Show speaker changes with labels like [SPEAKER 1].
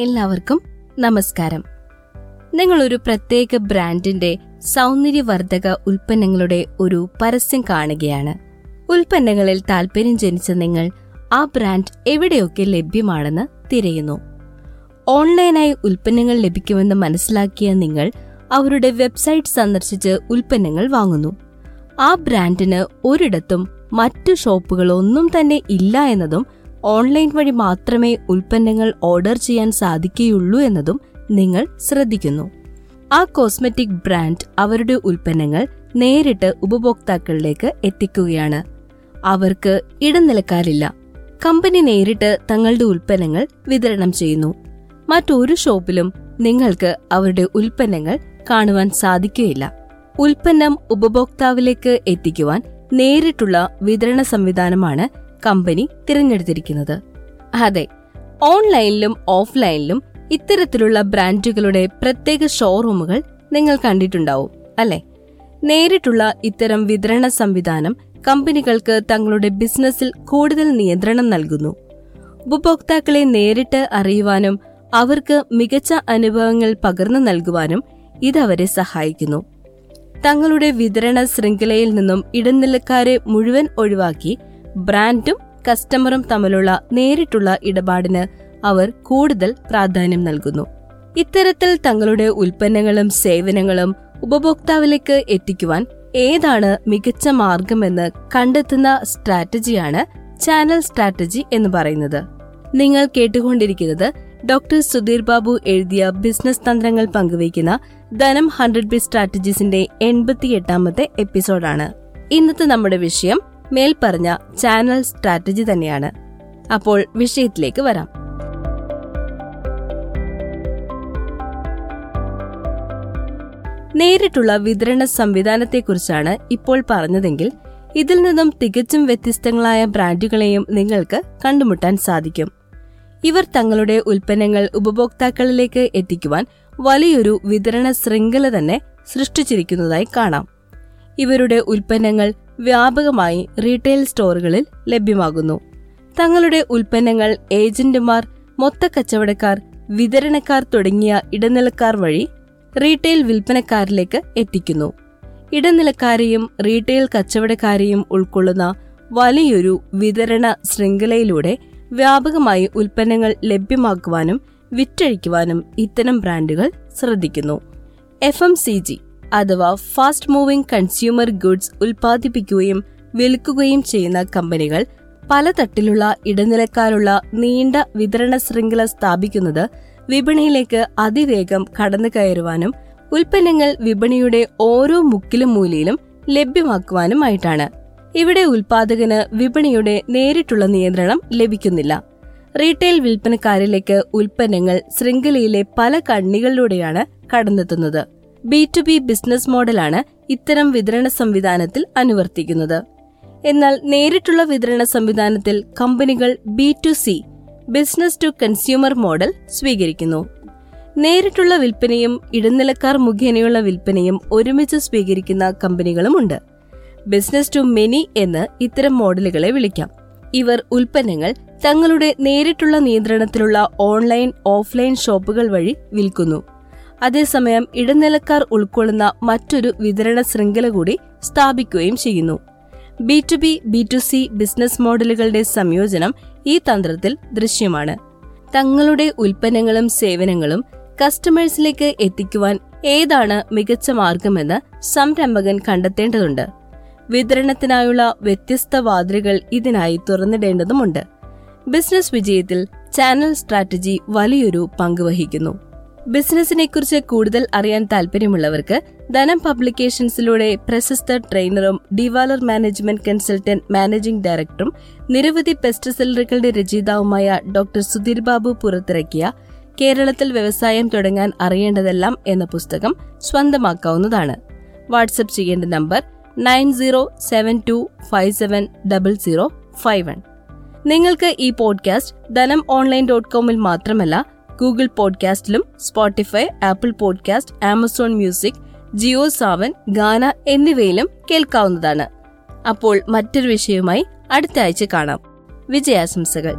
[SPEAKER 1] എല്ലാവർക്കും നമസ്കാരം. നിങ്ങൾ ഒരു പ്രത്യേക ബ്രാൻഡിന്റെ സൗന്ദര്യവർദ്ധക ഉൽപ്പന്നങ്ങളുടെ ഒരു പരസ്യം കാണുകയാണ്. ഉൽപ്പന്നങ്ങളിൽ താല്പര്യം ജനിച്ച നിങ്ങൾ ആ ബ്രാൻഡ് എവിടെയൊക്കെ ലഭ്യമാണെന്ന് തിരയുന്നു. ഓൺലൈനായി ഉൽപ്പന്നങ്ങൾ ലഭിക്കുമെന്ന് മനസ്സിലാക്കിയ നിങ്ങൾ അവരുടെ വെബ്സൈറ്റ് സന്ദർശിച്ച് ഉൽപ്പന്നങ്ങൾ വാങ്ങുന്നു. ആ ബ്രാൻഡിന് ഒരിടത്തും മറ്റു ഷോപ്പുകളൊന്നും തന്നെ ഇല്ല എന്നതും ഓൺലൈൻ വഴി മാത്രമേ ഉൽപ്പന്നങ്ങൾ ഓർഡർ ചെയ്യാൻ സാധിക്കുകയുള്ളൂ എന്നതും നിങ്ങൾ ശ്രദ്ധിക്കുന്നു. ആ കോസ്മെറ്റിക് ബ്രാൻഡ് അവരുടെ ഉൽപ്പന്നങ്ങൾ നേരിട്ട് ഉപഭോക്താക്കളിലേക്ക് എത്തിക്കുകയാണ്. അവർക്ക് ഇടനിലക്കാരില്ല. കമ്പനി നേരിട്ട് തങ്ങളുടെ ഉൽപ്പന്നങ്ങൾ വിതരണം ചെയ്യുന്നു. മറ്റൊരു ഷോപ്പിലും നിങ്ങൾക്ക് അവരുടെ ഉൽപ്പന്നങ്ങൾ കാണുവാൻ സാധിക്കുകയില്ല. ഉൽപ്പന്നം ഉപഭോക്താവിലേക്ക് എത്തിക്കുവാൻ നേരിട്ടുള്ള വിതരണ സംവിധാനമാണ് കമ്പനി തിരഞ്ഞെടുത്തിരിക്കുന്നത്. അതെ ഓൺലൈനിലും ഓഫ്ലൈനിലും ഇത്തരത്തിലുള്ള ബ്രാൻഡുകളുടെ പ്രത്യേക ഷോറൂമുകൾ നിങ്ങൾ കണ്ടിട്ടുണ്ടാവും അല്ലെ? നേരിട്ടുള്ള ഇത്തരം വിതരണ സംവിധാനം കമ്പനികൾക്ക് തങ്ങളുടെ ബിസിനസ്സിൽ കൂടുതൽ നിയന്ത്രണം നൽകുന്നു. ഉപഭോക്താക്കളെ നേരിട്ട് അറിയുവാനും അവർക്ക് മികച്ച അനുഭവങ്ങൾ പകർന്നു നൽകുവാനും ഇതവരെ സഹായിക്കുന്നു. തങ്ങളുടെ വിതരണ ശൃംഖലയിൽ നിന്നും ഇടനിലക്കാരെ മുഴുവൻ ഒഴിവാക്കി ബ്രാൻഡും കസ്റ്റമറും തമ്മിലുള്ള നേരിട്ടുള്ള ഇടപാടിന് അവർ കൂടുതൽ പ്രാധാന്യം നൽകുന്നു. ഇത്തരത്തിൽ തങ്ങളുടെ ഉൽപ്പന്നങ്ങളും സേവനങ്ങളും ഉപഭോക്താവിലേക്ക് എത്തിക്കുവാൻ ഏതാണ് മികച്ച മാർഗമെന്ന് കണ്ടെത്തുന്ന സ്ട്രാറ്റജിയാണ് ചാനൽ സ്ട്രാറ്റജി എന്ന് പറയുന്നത്. നിങ്ങൾ കേട്ടുകൊണ്ടിരിക്കുന്നത് ഡോക്ടർ സുധീർ ബാബു എഴുതിയ ബിസിനസ് തന്ത്രങ്ങൾ പങ്കുവയ്ക്കുന്ന ധനം ഹൺഡ്രഡ് ബി സ്ട്രാറ്റജീസിന്റെ എൺപത്തിയെട്ടാമത്തെ എപ്പിസോഡാണ്. ഇന്നത്തെ നമ്മുടെ വിഷയം മേൽപ്പറഞ്ഞ ചാനൽ സ്ട്രാറ്റജി തന്നെയാണ്. അപ്പോൾ വിഷയത്തിലേക്ക് വരാം. നേരിട്ടുള്ള വിതരണ സംവിധാനത്തെക്കുറിച്ചാണ് ഇപ്പോൾ പറഞ്ഞതെങ്കിൽ ഇതിൽ നിന്നും തികച്ചും വ്യത്യസ്തങ്ങളായ ബ്രാൻഡുകളെയും നിങ്ങൾക്ക് കണ്ടുമുട്ടാൻ സാധിക്കും. ഇവർ തങ്ങളുടെ ഉൽപ്പന്നങ്ങൾ ഉപഭോക്താക്കളിലേക്ക് എത്തിക്കുവാൻ വലിയൊരു വിതരണ ശൃംഖല തന്നെ സൃഷ്ടിച്ചിരിക്കുന്നതായി കാണാം. ഇവരുടെ ഉൽപ്പന്നങ്ങൾ വ്യാപകമായി റീറ്റെയിൽ സ്റ്റോറുകളിൽ ലഭ്യമാകുന്നു. തങ്ങളുടെ ഉൽപ്പന്നങ്ങൾ ഏജന്റുമാർ മൊത്തക്കച്ചവടക്കാർ വിതരണക്കാർ തുടങ്ങിയ ഇടനിലക്കാർ വഴി റീറ്റെയിൽ വിൽപ്പനക്കാരിലേക്ക് എത്തിക്കുന്നു. ഇടനിലക്കാരെയും റീറ്റെയിൽ കച്ചവടക്കാരെയും ഉൾക്കൊള്ളുന്ന വലിയൊരു വിതരണ ശൃംഖലയിലൂടെ വ്യാപകമായി ഉൽപ്പന്നങ്ങൾ ലഭ്യമാക്കുവാനും വിറ്റഴിക്കുവാനും ഇത്തരം ബ്രാൻഡുകൾ ശ്രദ്ധിക്കുന്നു. എഫ് എം സി ജി അഥവാ ഫാസ്റ്റ് മൂവിംഗ് കൺസ്യൂമർ ഗുഡ്സ് ഉൽപ്പാദിപ്പിക്കുകയും വിൽക്കുകയും ചെയ്യുന്ന കമ്പനികൾ പല തട്ടിലുള്ള ഇടനിലക്കാരുള്ള നീണ്ട വിതരണ ശൃംഖല സ്ഥാപിക്കുന്നത് വിപണിയിലേക്ക് അതിവേഗം കടന്നു കയറുവാനും ഉൽപ്പന്നങ്ങൾ വിപണിയുടെ ഓരോ മുക്കിലും മൂലയിലും ലഭ്യമാക്കുവാനുമായിട്ടാണ്. ഇവിടെ ഉൽപാദകന് വിപണിയുടെ നേരിട്ടുള്ള നിയന്ത്രണം ലഭിക്കുന്നില്ല. റീറ്റെയിൽ വിൽപ്പനക്കാരിലേക്ക് ഉൽപ്പന്നങ്ങൾ ശൃംഖലയിലെ പല കണ്ണികളിലൂടെയാണ് കടന്നെത്തുന്നത്. ബി ടു ബി ബിസിനസ് മോഡലാണ് ഇത്തരം വിതരണ സംവിധാനത്തിൽ അനുവർത്തിക്കുന്നത്. എന്നാൽ നേരിട്ടുള്ള വിതരണ സംവിധാനത്തിൽ കമ്പനികൾ B to C business to consumer model സ്വീകരിക്കുന്നു. നേരിട്ടുള്ള വിൽപ്പനയും ഇടനിലക്കാർ മുഖേനയുള്ള വിൽപ്പനയും ഒരുമിച്ച് സ്വീകരിക്കുന്ന കമ്പനികളുമുണ്ട്. ബിസിനസ് ടു മെനി എന്ന് ഇത്തരം മോഡലുകളെ വിളിക്കാം. ഇവർ ഉൽപ്പന്നങ്ങൾ തങ്ങളുടെ നേരിട്ടുള്ള നിയന്ത്രണത്തിലുള്ള ഓൺലൈൻ ഓഫ്ലൈൻ ഷോപ്പുകൾ വഴി വിൽക്കുന്നു. അതേസമയം ഇടനിലക്കാർ ഉൾക്കൊള്ളുന്ന മറ്റൊരു വിതരണ ശൃംഖല കൂടി സ്ഥാപിക്കുകയും ചെയ്യുന്നു. B to B B to C business മോഡലുകളുടെ സംയോജനം ഈ തന്ത്രത്തിൽ ദൃശ്യമാണ്. തങ്ങളുടെ ഉൽപ്പന്നങ്ങളും സേവനങ്ങളും കസ്റ്റമേഴ്സിലേക്ക് എത്തിക്കുവാൻ ഏതാണ് മികച്ച മാർഗമെന്ന് സംരംഭകൻ കണ്ടെത്തേണ്ടതുണ്ട്. വിതരണത്തിനായുള്ള വ്യത്യസ്ത വാതിലുകൾ ഇതിനായി തുറന്നിടേണ്ടതുമുണ്ട്. ബിസിനസ് വിജയത്തിൽ ചാനൽ സ്ട്രാറ്റജി വലിയൊരു പങ്ക് വഹിക്കുന്നു. ബിസിനസിനെക്കുറിച്ച് കൂടുതൽ അറിയാൻ താല്പര്യമുള്ളവർക്ക് ധനം പബ്ലിക്കേഷൻസിലൂടെ പ്രശസ്ത ട്രെയിനറും ഡിവാലർ മാനേജ്മെന്റ് കൺസൾട്ടന്റ് മാനേജിംഗ് ഡയറക്ടറും നിരവധി പെസ്റ്റ് സെല്ലറുകളുടെ രചയിതാവുമായ ഡോക്ടർ സുധീർ ബാബു പുറത്തിറക്കിയ കേരളത്തിൽ വ്യവസായം തുടങ്ങാൻ അറിയേണ്ടതെല്ലാം എന്ന പുസ്തകം സ്വന്തമാക്കാവുന്നതാണ്. വാട്സപ്പ് ചെയ്യേണ്ട number nine zero seven two five seven double zero five one. നിങ്ങൾക്ക് ഈ പോഡ്കാസ്റ്റ് ധനം ഓൺലൈൻ ഡോട്ട് കോമിൽ മാത്രമല്ല Google പോഡ്കാസ്റ്റിലും Spotify Apple podcast Amazon music Jio Saavn Gaana എന്നിവയിലും കേൾക്കാവുന്നതാണ്. അപ്പോൾ മറ്റൊരു വിഷയവുമായി അടുത്ത ആഴ്ച കാണാം. വിജയാശംസകൾ.